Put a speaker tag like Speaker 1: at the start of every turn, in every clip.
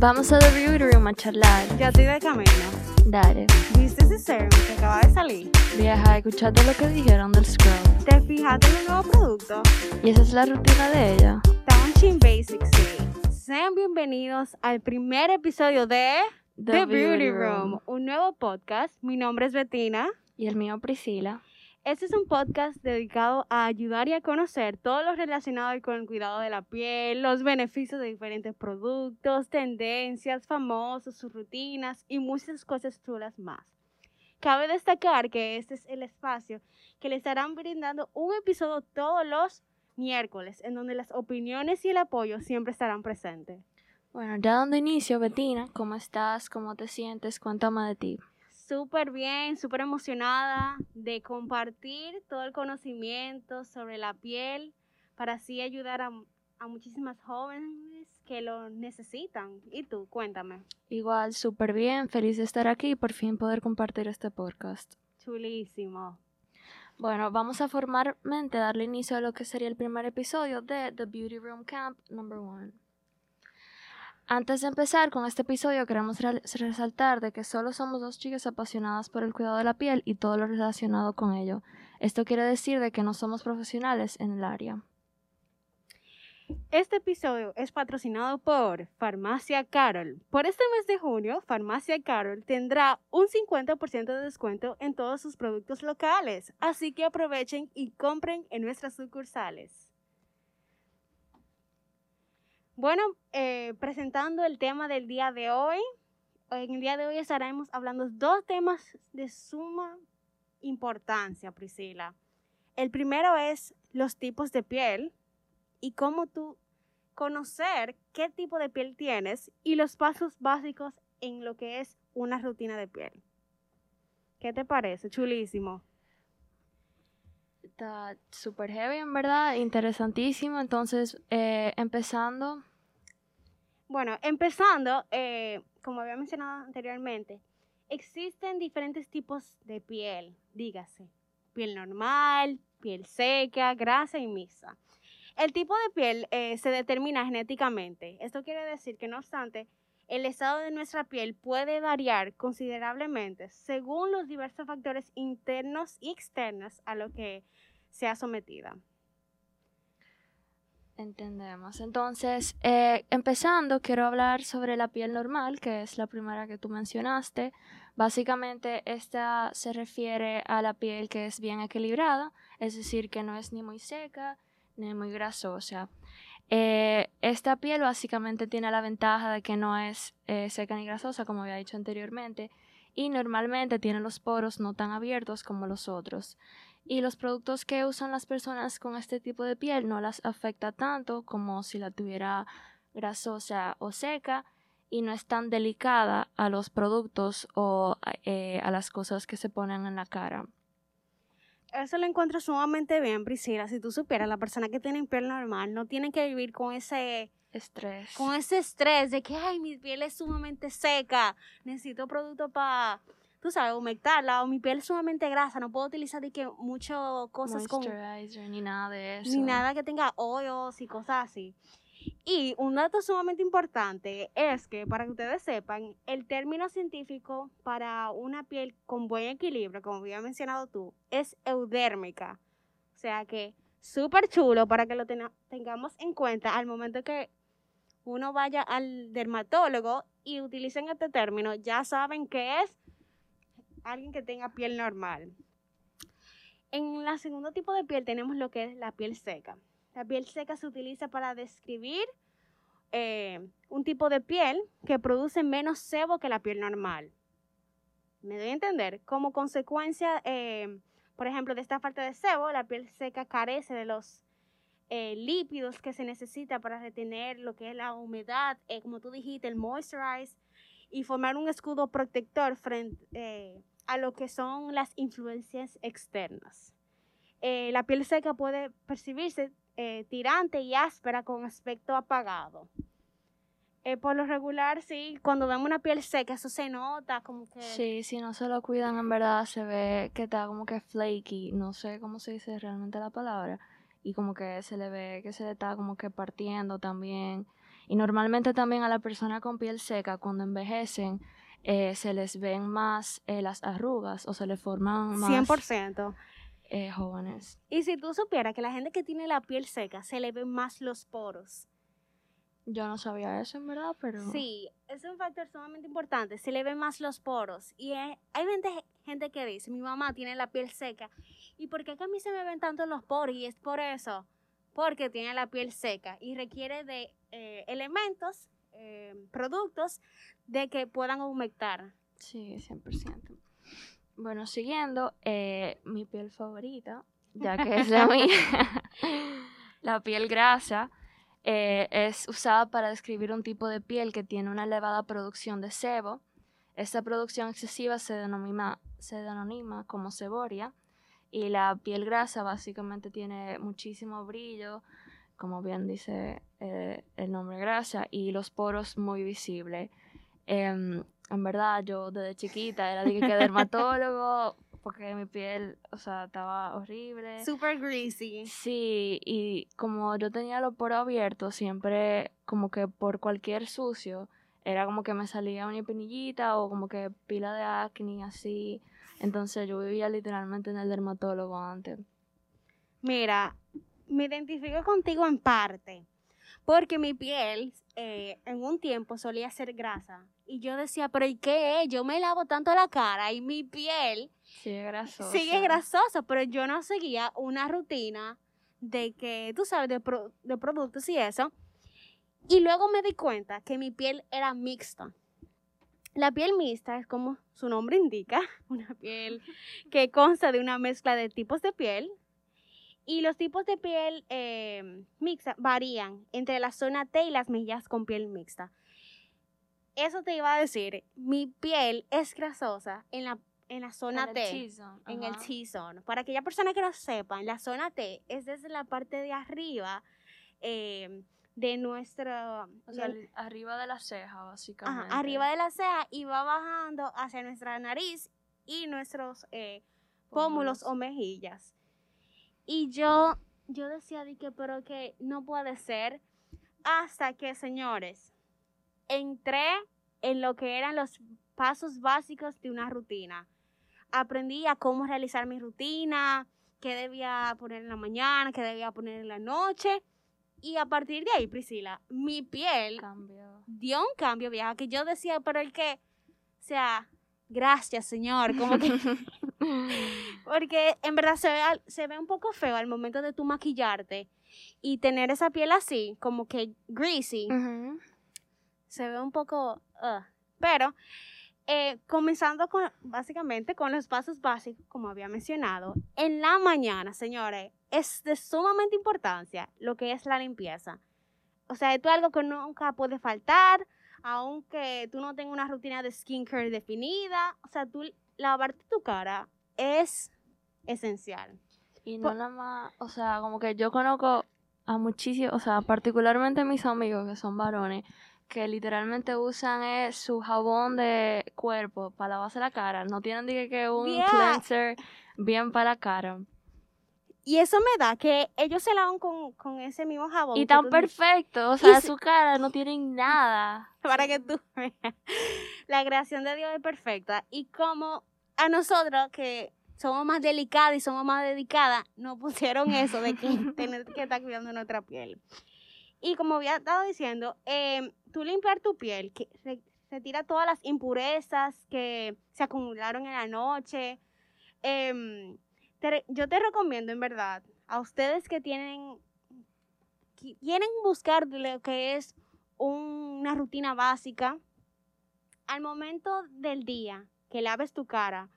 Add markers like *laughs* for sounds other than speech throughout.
Speaker 1: Vamos a The Beauty Room a charlar.
Speaker 2: Ya estoy de camino.
Speaker 1: Dale.
Speaker 2: ¿Viste ese serum que acaba de salir?
Speaker 1: Vieja, escuchaste lo que dijeron del scrub.
Speaker 2: ¿Te fijaste en el nuevo producto?
Speaker 1: Y esa es la rutina de ella.
Speaker 2: Está un chin basic, sí. Sean bienvenidos al primer episodio de The, Beauty, Room, un nuevo podcast. Mi nombre es Bettina.
Speaker 1: Y el mío, Priscila.
Speaker 2: Este es un podcast dedicado a ayudar y a conocer todo lo relacionado con el cuidado de la piel, los beneficios de diferentes productos, tendencias, famosos, sus rutinas y muchas cosas chulas más. Cabe destacar que este es el espacio que le estarán brindando un episodio todos los miércoles, en donde las opiniones y el apoyo siempre estarán presentes.
Speaker 1: Bueno, ya dando inicio, Bettina, ¿cómo estás? ¿Cómo te sientes? Cuéntame de ti
Speaker 2: súper bien, súper emocionada de compartir todo el conocimiento sobre la piel para así ayudar a, muchísimas jóvenes que lo necesitan. ¿Y tú? Cuéntame.
Speaker 1: Igual, súper bien, feliz de estar aquí y por fin poder compartir este podcast.
Speaker 2: Chulísimo.
Speaker 1: Bueno, vamos a formalmente darle inicio a lo que sería el primer episodio de The Beauty Room Camp Number One. Antes de empezar con este episodio queremos resaltar de que solo somos dos chicas apasionadas por el cuidado de la piel y todo lo relacionado con ello. Esto quiere decir de que no somos profesionales en el área.
Speaker 2: Este episodio es patrocinado por Farmacia Carol. Por este mes de junio, Farmacia Carol tendrá un 50% de descuento en todos sus productos locales, así que aprovechen y compren en nuestras sucursales. Bueno, eh, presentando el tema del día de hoy. En el día de hoy estaremos hablando dos temas de suma importancia, Priscila. El primero es los tipos de piel y cómo tú conocer qué tipo de piel tienes y los pasos básicos en lo que es una rutina de piel. ¿Qué te parece? Chulísimo.
Speaker 1: Está súper heavy, en verdad, interesantísimo. Entonces, eh, empezando,
Speaker 2: bueno, empezando, eh, como había mencionado anteriormente, existen diferentes tipos de piel, dígase, piel normal, piel seca, grasa y mixta. El tipo de piel eh, se determina genéticamente. Esto quiere decir que, no obstante, el estado de nuestra piel puede variar considerablemente según los diversos factores internos y externos a lo que sea sometida.
Speaker 1: Entendemos. Entonces, eh, empezando, quiero hablar sobre la piel normal, que es la primera que tú mencionaste. Básicamente, esta se refiere a la piel que es bien equilibrada, es decir, que no es ni muy seca ni muy grasosa. Eh, esta piel básicamente tiene la ventaja de que no es eh, seca ni grasosa, como había dicho anteriormente, y normalmente tiene los poros no tan abiertos como los otros y los productos que usan las personas con este tipo de piel no las afecta tanto como si la tuviera grasosa o seca y no es tan delicada a los productos o eh, a las cosas que se ponen en la cara.
Speaker 2: Eso lo encuentro sumamente bien, Priscila. Si tú supieras, la persona que tiene piel normal no tiene que vivir con ese
Speaker 1: estrés.
Speaker 2: Con ese estrés de que, ay, mi piel es sumamente seca, necesito producto para tú sabes, humectarla o mi piel es sumamente grasa, no puedo utilizar de que mucho cosas
Speaker 1: como ni nada de eso.
Speaker 2: Ni nada que tenga hoyos y cosas así. Y un dato sumamente importante es que, para que ustedes sepan, el término científico para una piel con buen equilibrio, como había mencionado tú, es eudérmica. O sea que súper chulo para que lo tengamos en cuenta al momento que uno vaya al dermatólogo y utilicen este término, ya saben qué es alguien que tenga piel normal. En la segundo tipo de piel tenemos lo que es la piel seca. La piel seca se utiliza para describir eh, un tipo de piel que produce menos sebo que la piel normal. ¿Me doy a entender? Como consecuencia, eh, por ejemplo, de esta falta de sebo, la piel seca carece de los eh, lípidos que se necesita para retener lo que es la humedad, como tú dijiste, el moisturize y formar un escudo protector frente a lo que son las influencias externas. Eh, la piel seca puede percibirse eh, tirante y áspera con aspecto apagado. Eh, por lo regular, sí, cuando vemos una piel seca, eso se nota como que...
Speaker 1: Sí, si no se lo cuidan, en verdad se ve que está como que flaky, no sé cómo se dice realmente la palabra, y como que se le ve que se le está como que partiendo también. Y normalmente también a la persona con piel seca, cuando envejecen, eh, se les ven más eh, las arrugas o se les forman más
Speaker 2: 100%.
Speaker 1: eh, jóvenes.
Speaker 2: Y si tú supieras que la gente que tiene la piel seca se le ven más los poros.
Speaker 1: Yo no sabía eso en verdad, pero...
Speaker 2: Sí, es un factor sumamente importante. Se le ven más los poros. Y hay gente, gente que dice, mi mamá tiene la piel seca. ¿Y por qué que a mí se me ven tanto los poros? Y es por eso. Porque tiene la piel seca y requiere de eh, elementos, eh, productos, de que puedan aumentar.
Speaker 1: Sí, 100%. Bueno, siguiendo, eh, mi piel favorita, ya que es la mía, *laughs* la piel grasa, eh, es usada para describir un tipo de piel que tiene una elevada producción de sebo. Esta producción excesiva se denomina, se denomina como seboria y la piel grasa básicamente tiene muchísimo brillo, como bien dice eh, el nombre grasa, y los poros muy visibles. Em, en verdad, yo desde chiquita era de que dermatólogo, *laughs* porque mi piel, o sea, estaba horrible.
Speaker 2: Super greasy.
Speaker 1: Sí, y como yo tenía los poros abiertos, siempre como que por cualquier sucio, era como que me salía una pinillita o como que pila de acné, así. Entonces yo vivía literalmente en el dermatólogo antes.
Speaker 2: Mira, me identifico contigo en parte, porque mi piel eh, en un tiempo solía ser grasa. Y yo decía, pero ¿y qué es? Yo me lavo tanto la cara y mi piel
Speaker 1: Sigue grasosa.
Speaker 2: sigue grasosa, pero yo no seguía una rutina de que, tú sabes, de, pro- de productos y eso. Y luego me di cuenta que mi piel era mixta. La piel mixta es como su nombre indica, *laughs* una piel que consta de una mezcla de tipos de piel. Y los tipos de piel eh, mixta varían entre la zona T y las mejillas con piel mixta. Eso te iba a decir, mi piel es grasosa en la, en la zona
Speaker 1: En el
Speaker 2: T
Speaker 1: T-zone,
Speaker 2: en el
Speaker 1: ajá.
Speaker 2: T-zone. Para aquellas personas que no sepan, la zona T es desde la parte de arriba eh, de.
Speaker 1: O sea, li- arriba de la ceja,
Speaker 2: ajá,
Speaker 1: básicamente.
Speaker 2: arriba de la ceja y va bajando hacia nuestra nariz y nuestros eh, pómulos o mejillas. Y yo, yo decía, de que, pero que no puede ser hasta que, señores, entré en lo que eran los pasos básicos de una rutina. Aprendí a cómo realizar mi rutina, qué debía poner en la mañana, qué debía poner en la noche. Y a partir de ahí, Priscila, mi piel
Speaker 1: Cambio.
Speaker 2: dio un cambio, vieja, que yo decía, pero el que, o sea, gracias, Señor, como que *laughs* porque en verdad se ve, se ve un poco feo al momento de tú maquillarte y tener esa piel así, como que greasy, se ve un poco... ugh. Pero eh, comenzando con, básicamente con los pasos básicos, como había mencionado, en la mañana, señores, es de sumamente importancia lo que es la limpieza. O sea, esto es algo que nunca puede faltar, aunque tú no tengas una rutina de skincare definida. O sea, tú lavarte tu cara es esencial.
Speaker 1: Y no nada más, o sea, como que yo conozco a muchísimos, o sea, particularmente mis amigos que son varones, que literalmente usan eh, su jabón de cuerpo para lavarse la cara. No tienen de que, que un
Speaker 2: Yeah.
Speaker 1: cleanser bien para la cara.
Speaker 2: Y eso me da que ellos se lavan con, con ese mismo jabón.
Speaker 1: Y tan perfecto, o sea,
Speaker 2: se-
Speaker 1: su cara no tienen nada. *laughs*
Speaker 2: para que tú veas. La creación de Dios es perfecta. Y como a nosotros que somos más delicadas y somos más dedicadas, nos pusieron eso de que *laughs* tener que estar cuidando nuestra piel. Y como había estado diciendo, eh, tú limpiar tu piel, que re- retira todas las impurezas que se acumularon en la noche. Em, yo te recomiendo, en verdad, a ustedes que tienen, que quieren buscar lo que es un- una rutina básica, al momento del día que laves tu cara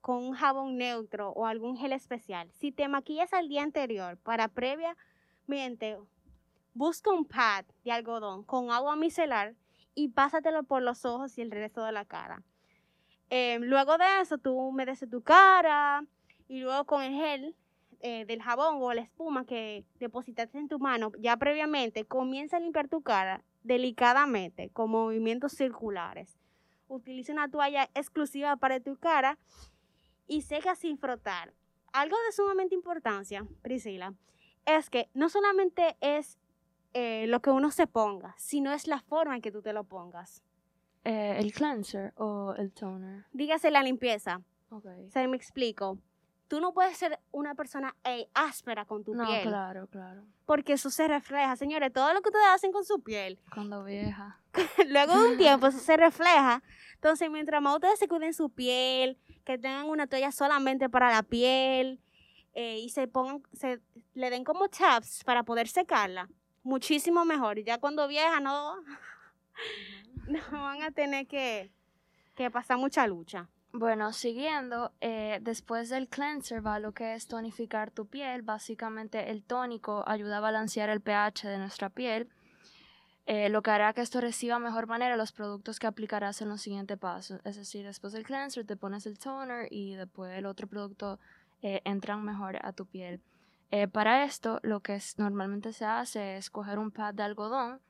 Speaker 2: con un jabón neutro o algún gel especial, si te maquillas al día anterior para previamente, busca un pad de algodón con agua micelar y pásatelo por los ojos y el resto de la cara. Eh, luego de eso, tú humedeces tu cara y luego con el gel eh, del jabón o la espuma que depositaste en tu mano ya previamente, comienza a limpiar tu cara delicadamente con movimientos circulares. Utiliza una toalla exclusiva para tu cara y seca sin frotar. Algo de sumamente importancia, Priscila, es que no solamente es eh, lo que uno se ponga, sino es la forma en que tú te lo pongas.
Speaker 1: Eh, ¿El cleanser o el toner?
Speaker 2: Dígase la limpieza.
Speaker 1: Ok.
Speaker 2: O sea, me explico. Tú no puedes ser una persona eh, áspera con tu
Speaker 1: No,
Speaker 2: piel.
Speaker 1: claro, claro.
Speaker 2: Porque eso se refleja. Señores, todo lo que ustedes hacen con su piel,
Speaker 1: Cuando vieja. *laughs*
Speaker 2: luego de un tiempo eso se refleja. Entonces, mientras más ustedes se cuiden su piel, que tengan una toalla solamente para la piel eh, y se pongan, se le den como taps para poder secarla, muchísimo mejor. Ya cuando vieja no, *laughs* no van a tener que, que pasar mucha lucha.
Speaker 1: Bueno, siguiendo, eh, después del cleanser va lo que es tonificar tu piel. Básicamente el tónico ayuda a balancear el pH de nuestra piel, eh, lo que hará que esto reciba mejor manera los productos que aplicarás en los siguientes pasos. Es decir, después del cleanser te pones el toner y después el otro producto eh, entran mejor a tu piel. Eh, para esto, lo que normalmente se hace es coger un pad de algodón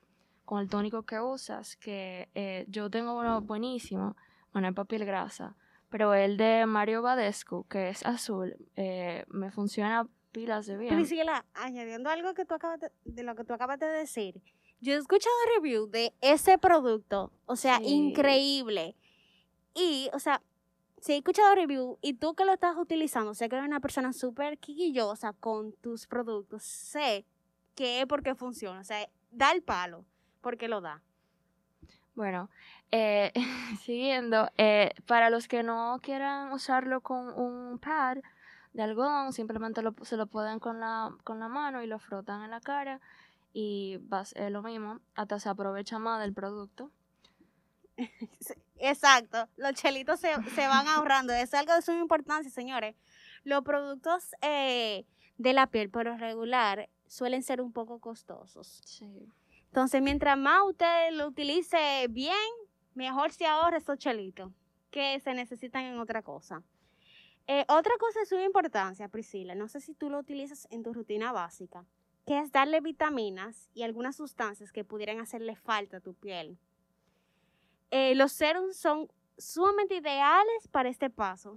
Speaker 1: con el tónico que usas, que yo tengo uno buenísimo, bueno, es para piel grasa, pero el de Mario Badescu, que es azul, eh, me funciona pilas de bien.
Speaker 2: Priscila, añadiendo algo que tú acabas de, de lo que tú acabas de decir, yo he escuchado review de ese producto, o sea,
Speaker 1: Sí.
Speaker 2: increíble. Y, o sea, si he escuchado review y tú que lo estás utilizando, sé que eres una persona súper quillosa con tus productos, sé que es porque funciona, o sea, da el palo, porque lo da.
Speaker 1: Bueno, eh, *laughs* siguiendo, eh, para los que no quieran usarlo con un pad de algodón, simplemente lo- se lo pueden con la, con la mano y lo frotan en la cara y vas, es lo mismo, hasta se aprovecha más del producto. *laughs*
Speaker 2: Exacto, los chelitos se, se van ahorrando. Es algo de suma importancia, señores. Los productos eh, de la piel, por lo regular, suelen ser un poco costosos.
Speaker 1: Sí.
Speaker 2: Entonces, mientras más usted lo utilice bien, mejor se ahorra esos chelitos que se necesitan en otra cosa. Eh, otra cosa de suma importancia, Priscila, no sé si tú lo utilizas en tu rutina básica, que es darle vitaminas y algunas sustancias que pudieran hacerle falta a tu piel. Eh, los serums son sumamente ideales para este paso,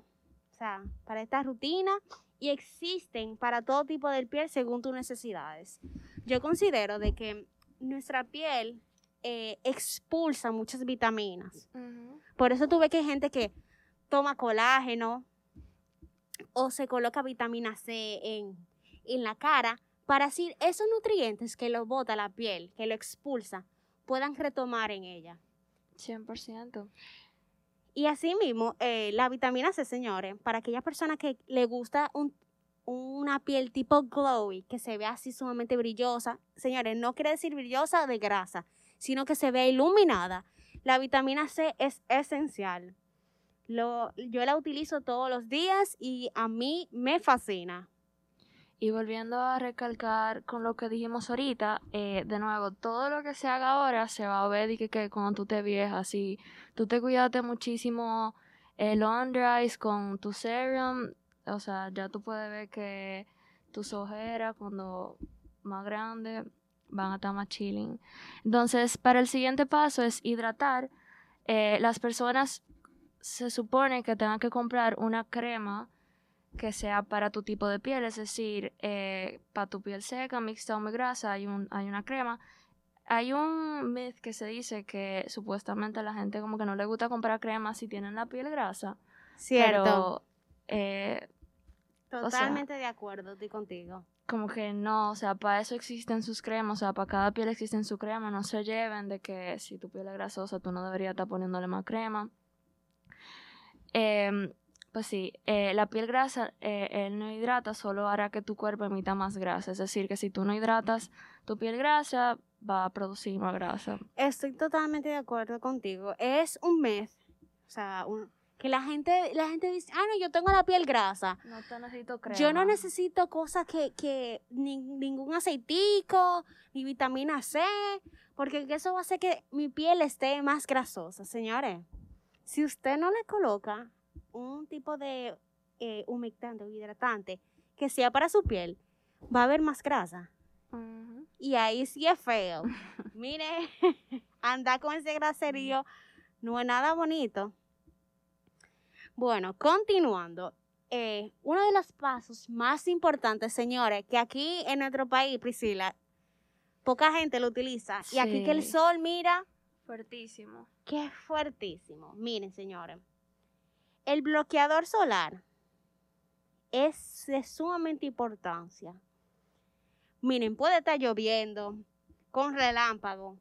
Speaker 2: o sea, para esta rutina y existen para todo tipo de piel según tus necesidades. Yo considero de que nuestra piel eh, expulsa muchas vitaminas. Por eso tú ves que hay gente que toma colágeno o se coloca vitamina C en, en la cara para así esos nutrientes que lo bota la piel, que lo expulsa, puedan retomar en ella.
Speaker 1: 100%.
Speaker 2: Y asimismo, eh, la vitamina C, señores, para aquellas personas que le gusta un- una piel tipo glowy, que se vea así sumamente brillosa, señores, no quiere decir brillosa de grasa, sino que se vea iluminada. La vitamina C es esencial. Lo, yo la utilizo todos los días y a mí me fascina.
Speaker 1: Y volviendo a recalcar con lo que dijimos ahorita, eh, de nuevo, todo lo que se haga ahora se va a ver y que, que cuando tú te viejas, si tú te cuidaste muchísimo el under eyes con tu serum, o sea, ya tú puedes ver que tus ojeras cuando más grandes van a estar más chilling. Entonces, para el siguiente paso es hidratar. Eh, las personas se supone que tengan que comprar una crema que sea para tu tipo de piel, es decir, eh, para tu piel seca, mixta o muy grasa, hay, un, hay una crema. Hay un myth que se dice que supuestamente a la gente como que no le gusta comprar crema si tienen la piel grasa.
Speaker 2: Cierto.
Speaker 1: Pero eh, sea-
Speaker 2: Totalmente de acuerdo, estoy contigo.
Speaker 1: como que no, o sea, para eso existen sus cremas, o sea, para cada piel existen su crema, no se lleven de que si tu piel es grasosa tú no deberías estar poniéndole más crema. Em, pues sí, eh, la piel grasa, eh, el no hidrata solo hará que tu cuerpo emita más grasa, es decir, que si tú no hidratas tu piel grasa, va a producir más grasa.
Speaker 2: Estoy totalmente de acuerdo contigo. Es un mes, o sea, un- que la gente, la gente dice, ah, no, yo tengo la piel grasa.
Speaker 1: No te necesito crema.
Speaker 2: Yo no necesito cosas que, que ni- ningún aceitico, ni vitamina C, porque eso va a hacer que mi piel esté más grasosa, señores. Si usted no le coloca un tipo de eh, humectante o hidratante que sea para su piel, va a haber más grasa. Y ahí sí es feo. *laughs* Mire, *laughs* andar con ese graserío no es nada bonito. Bueno, continuando. eh, uno de los pasos más importantes, señores, que aquí en nuestro país, Priscila, poca gente lo utiliza. Y aquí que el sol, mira,
Speaker 1: Fuertísimo.
Speaker 2: es fuertísimo. Miren, señores, el bloqueador solar es de sumamente importancia. Miren, puede estar lloviendo, con relámpago,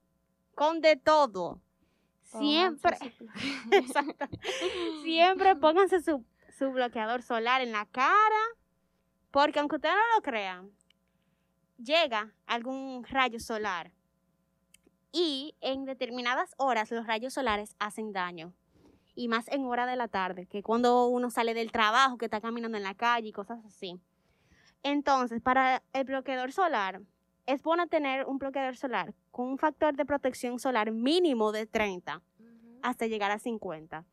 Speaker 2: con de todo. Siempre,
Speaker 1: Pónganse su- *laughs*
Speaker 2: Exacto. *laughs* Siempre pónganse su, su bloqueador solar en la cara, porque aunque ustedes no lo crean, llega algún rayo solar y en determinadas horas los rayos solares hacen daño. Y más en hora de la tarde, que cuando uno sale del trabajo, que está caminando en la calle y cosas así. Entonces, para el bloqueador solar, es bueno tener un bloqueador solar con un factor de protección solar mínimo de 30
Speaker 1: Ujú.
Speaker 2: hasta llegar a 50.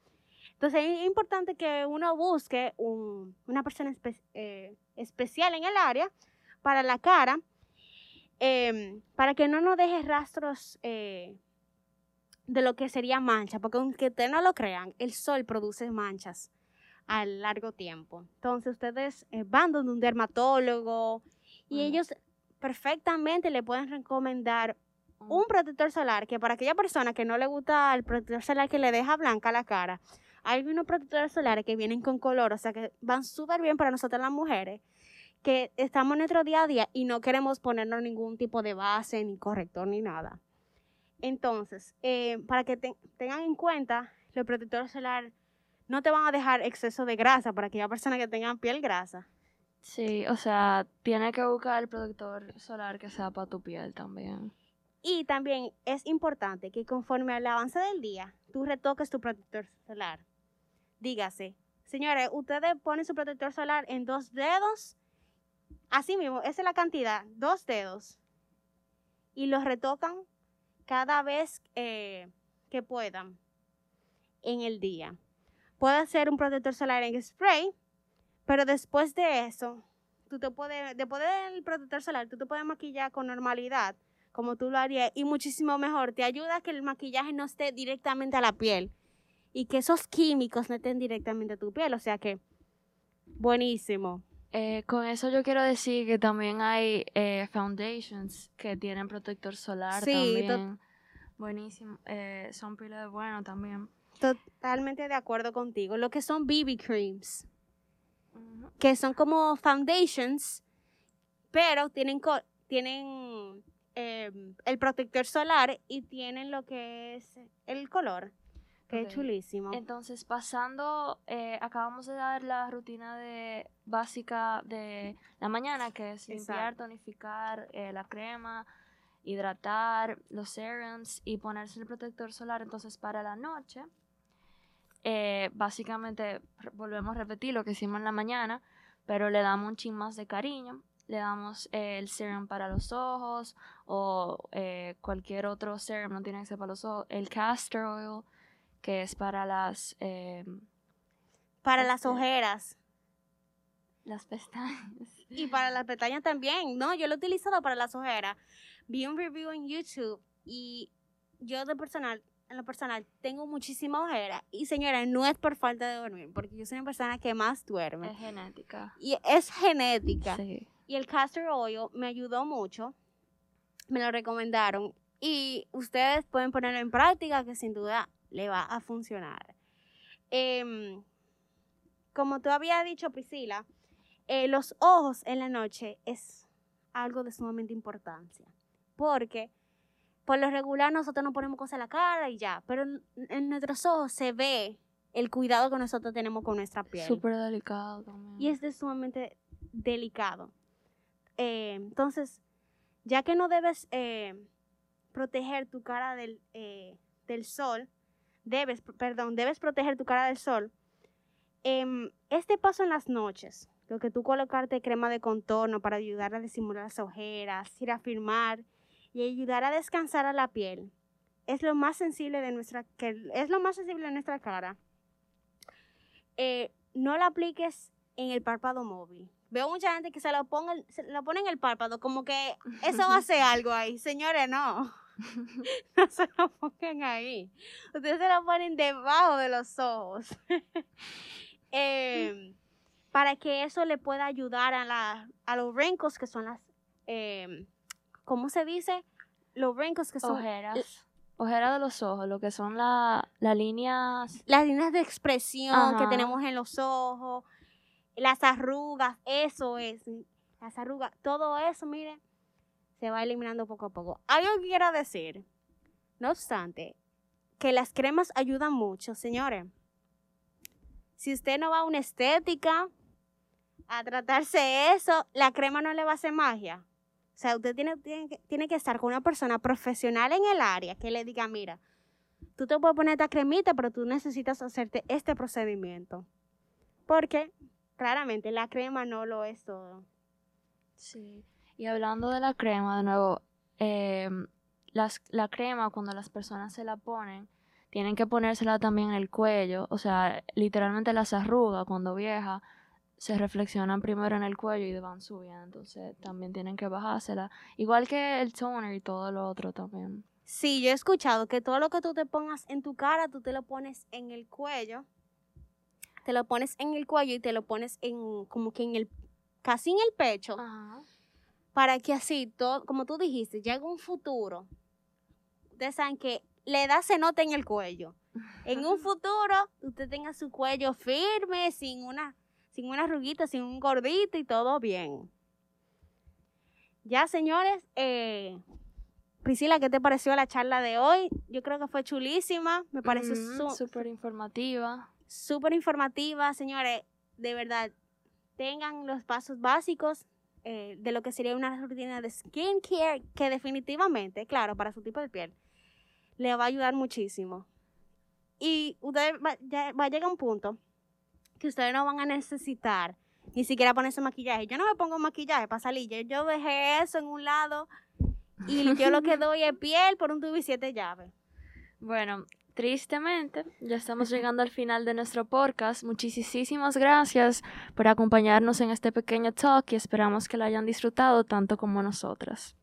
Speaker 2: Entonces es importante que uno busque un- una persona espe- eh, especial en el área para la cara, em, para que no nos deje rastros eh, de lo que sería mancha, porque aunque ustedes no lo crean, el sol produce manchas a largo tiempo. Entonces ustedes eh, van donde un dermatólogo y
Speaker 1: Ujú.
Speaker 2: ellos perfectamente le pueden recomendar un protector solar que para aquella persona que no le gusta el protector solar que le deja blanca la cara, hay unos protectores solares que vienen con color, o sea que van súper bien para nosotras las mujeres que estamos en nuestro día a día y no queremos ponernos ningún tipo de base, ni corrector, ni nada. Entonces, eh, para que te- tengan en cuenta, los protectores solares no te van a dejar exceso de grasa para aquellas personas que tengan piel grasa.
Speaker 1: Sí, o sea, tiene que buscar el protector solar que sea para tu piel también.
Speaker 2: Y también es importante que conforme al avance del día, tú retoques tu protector solar. Dígase, señores, ustedes ponen su protector solar en dos dedos, así mismo, esa es la cantidad, dos dedos, y los retocan cada vez eh, que puedan en el día. Puede ser un protector solar en spray, pero después de eso, tú te puedes, después del protector solar, tú te puedes maquillar con normalidad como tú lo harías y muchísimo mejor. Te ayuda a que el maquillaje no esté directamente a la piel y que esos químicos no estén directamente a tu piel. O sea que, buenísimo.
Speaker 1: Eh, con eso yo quiero decir que también hay eh, foundations que tienen protector solar
Speaker 2: Sí,
Speaker 1: también. Buenísimo. Eh, son pila de bueno también.
Speaker 2: Totalmente de acuerdo contigo. Lo que son BB creams. Que son como foundations, pero tienen, co- tienen eh, el protector solar y tienen lo que es el color, que es chulísimo.
Speaker 1: Entonces, pasando, eh, acabamos de dar la rutina de básica de la mañana, que es limpiar,
Speaker 2: Exacto.
Speaker 1: tonificar eh, la crema, hidratar los serums y ponerse el protector solar. Entonces, para la noche, eh, básicamente volvemos a repetir lo que hicimos en la mañana, pero le damos un chin más de cariño. Le damos eh, el serum para los ojos o eh, cualquier otro serum, no tiene que ser para los ojos. El castor oil, que es para las, eh,
Speaker 2: Para las
Speaker 1: este-
Speaker 2: ojeras.
Speaker 1: las pestañas. *laughs*
Speaker 2: Y para las pestañas también, ¿no? Yo lo he utilizado para las ojeras. Vi un review en YouTube y yo de personal, en lo personal, tengo muchísima ojera. Y señora, no es por falta de dormir, porque yo soy una persona que más duerme.
Speaker 1: Es genética.
Speaker 2: Y es genética.
Speaker 1: Sí.
Speaker 2: Y el castor oil me ayudó mucho. Me lo recomendaron. Y ustedes pueden ponerlo en práctica, que sin duda le va a funcionar. Em, como tú habías dicho, Priscila, eh, los ojos en la noche es algo de sumamente importancia. Porque por lo regular nosotros nos ponemos cosas en la cara y ya. Pero en, en nuestros ojos se ve el cuidado que nosotros tenemos con nuestra piel
Speaker 1: Súper delicado también.
Speaker 2: y es de sumamente delicado. Eh, entonces, ya que no debes eh, proteger tu cara del, eh, del sol, debes, perdón, debes proteger tu cara del sol. em, este paso en las noches, lo que tú colocarte crema de contorno para ayudar a disimular las ojeras, ir a firmar y ayudar a descansar a la piel, es lo más sensible de nuestra, que es lo más sensible de nuestra cara. Eh, no la apliques en el párpado móvil. Veo mucha gente que se lo, ponga, se lo pone en el párpado, como que eso hace algo ahí. Señores, no. *laughs* No se lo pongan ahí. Ustedes se lo ponen debajo de los ojos. *laughs* Em, para que eso le pueda ayudar a, la, a los wrinkles, que son las, em, ¿cómo se dice? los wrinkles que son
Speaker 1: Ojeras. Ojeras de los ojos, lo que son la- las líneas.
Speaker 2: las líneas de expresión que tenemos en los ojos, las arrugas, eso es, las arrugas, todo eso, miren, se va eliminando poco a poco. Algo que quiero decir, no obstante, que las cremas ayudan mucho, señores. Si usted no va a una estética a tratarse eso, la crema no le va a hacer magia. O sea, usted tiene, tiene, tiene que estar con una persona profesional en el área que le diga, mira, tú te puedes poner esta cremita, pero tú necesitas hacerte este procedimiento. Porque claramente la crema no lo es todo.
Speaker 1: Sí. Y hablando de la crema, de nuevo, eh, las, la crema cuando las personas se la ponen, tienen que ponérsela también en el cuello. O sea, literalmente las arrugas cuando vieja se reflexionan primero en el cuello y van subiendo. Entonces también tienen que bajársela. Igual que el toner y todo lo otro también.
Speaker 2: Sí, yo he escuchado que todo lo que tú te pongas en tu cara, tú te lo pones en el cuello. Te lo pones en el cuello y te lo pones en como que en el casi en el pecho
Speaker 1: Ajá.
Speaker 2: para que así todo, como tú dijiste, llegue un futuro. Ustedes saben que la edad se nota en el cuello. En un *laughs* futuro usted tenga su cuello firme, sin una sin una arruguita, sin un gordito y todo bien. Ya, señores, eh, Priscila, ¿qué te pareció la charla de hoy? Yo creo que fue chulísima, me pareció
Speaker 1: súper informativa.
Speaker 2: súper informativa, señores. De verdad, tengan los pasos básicos eh, de lo que sería una rutina de skincare que definitivamente, claro, para su tipo de piel, le va a ayudar muchísimo. Y usted va, ya- va a llegar un punto que ustedes no van a necesitar ni siquiera ponerse maquillaje. Yo no me pongo maquillaje para salir. Yo, yo dejé eso en un lado y yo lo que *laughs* doy es piel por un tubo y siete llaves.
Speaker 1: Bueno, tristemente, ya estamos llegando al final de nuestro podcast. Muchísimas gracias por acompañarnos en este pequeño talk y esperamos que lo hayan disfrutado tanto como nosotras.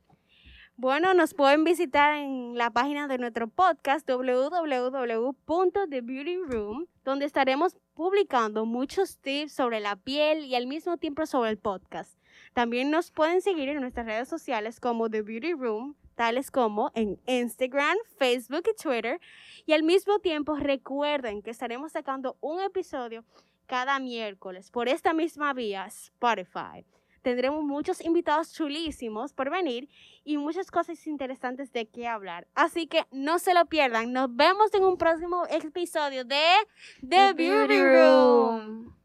Speaker 2: Bueno, nos pueden visitar en la página de nuestro podcast www.thebeautyroom, donde estaremos publicando muchos tips sobre la piel y al mismo tiempo sobre el podcast. También nos pueden seguir en nuestras redes sociales como The Beauty Room, tales como en Instagram, Facebook y Twitter. Y al mismo tiempo recuerden que estaremos sacando un episodio cada miércoles por esta misma vía, Spotify. Tendremos muchos invitados chulísimos por venir y muchas cosas interesantes de qué hablar. Así que no se lo pierdan. Nos vemos en un próximo episodio de The, Beauty Room.
Speaker 1: Room.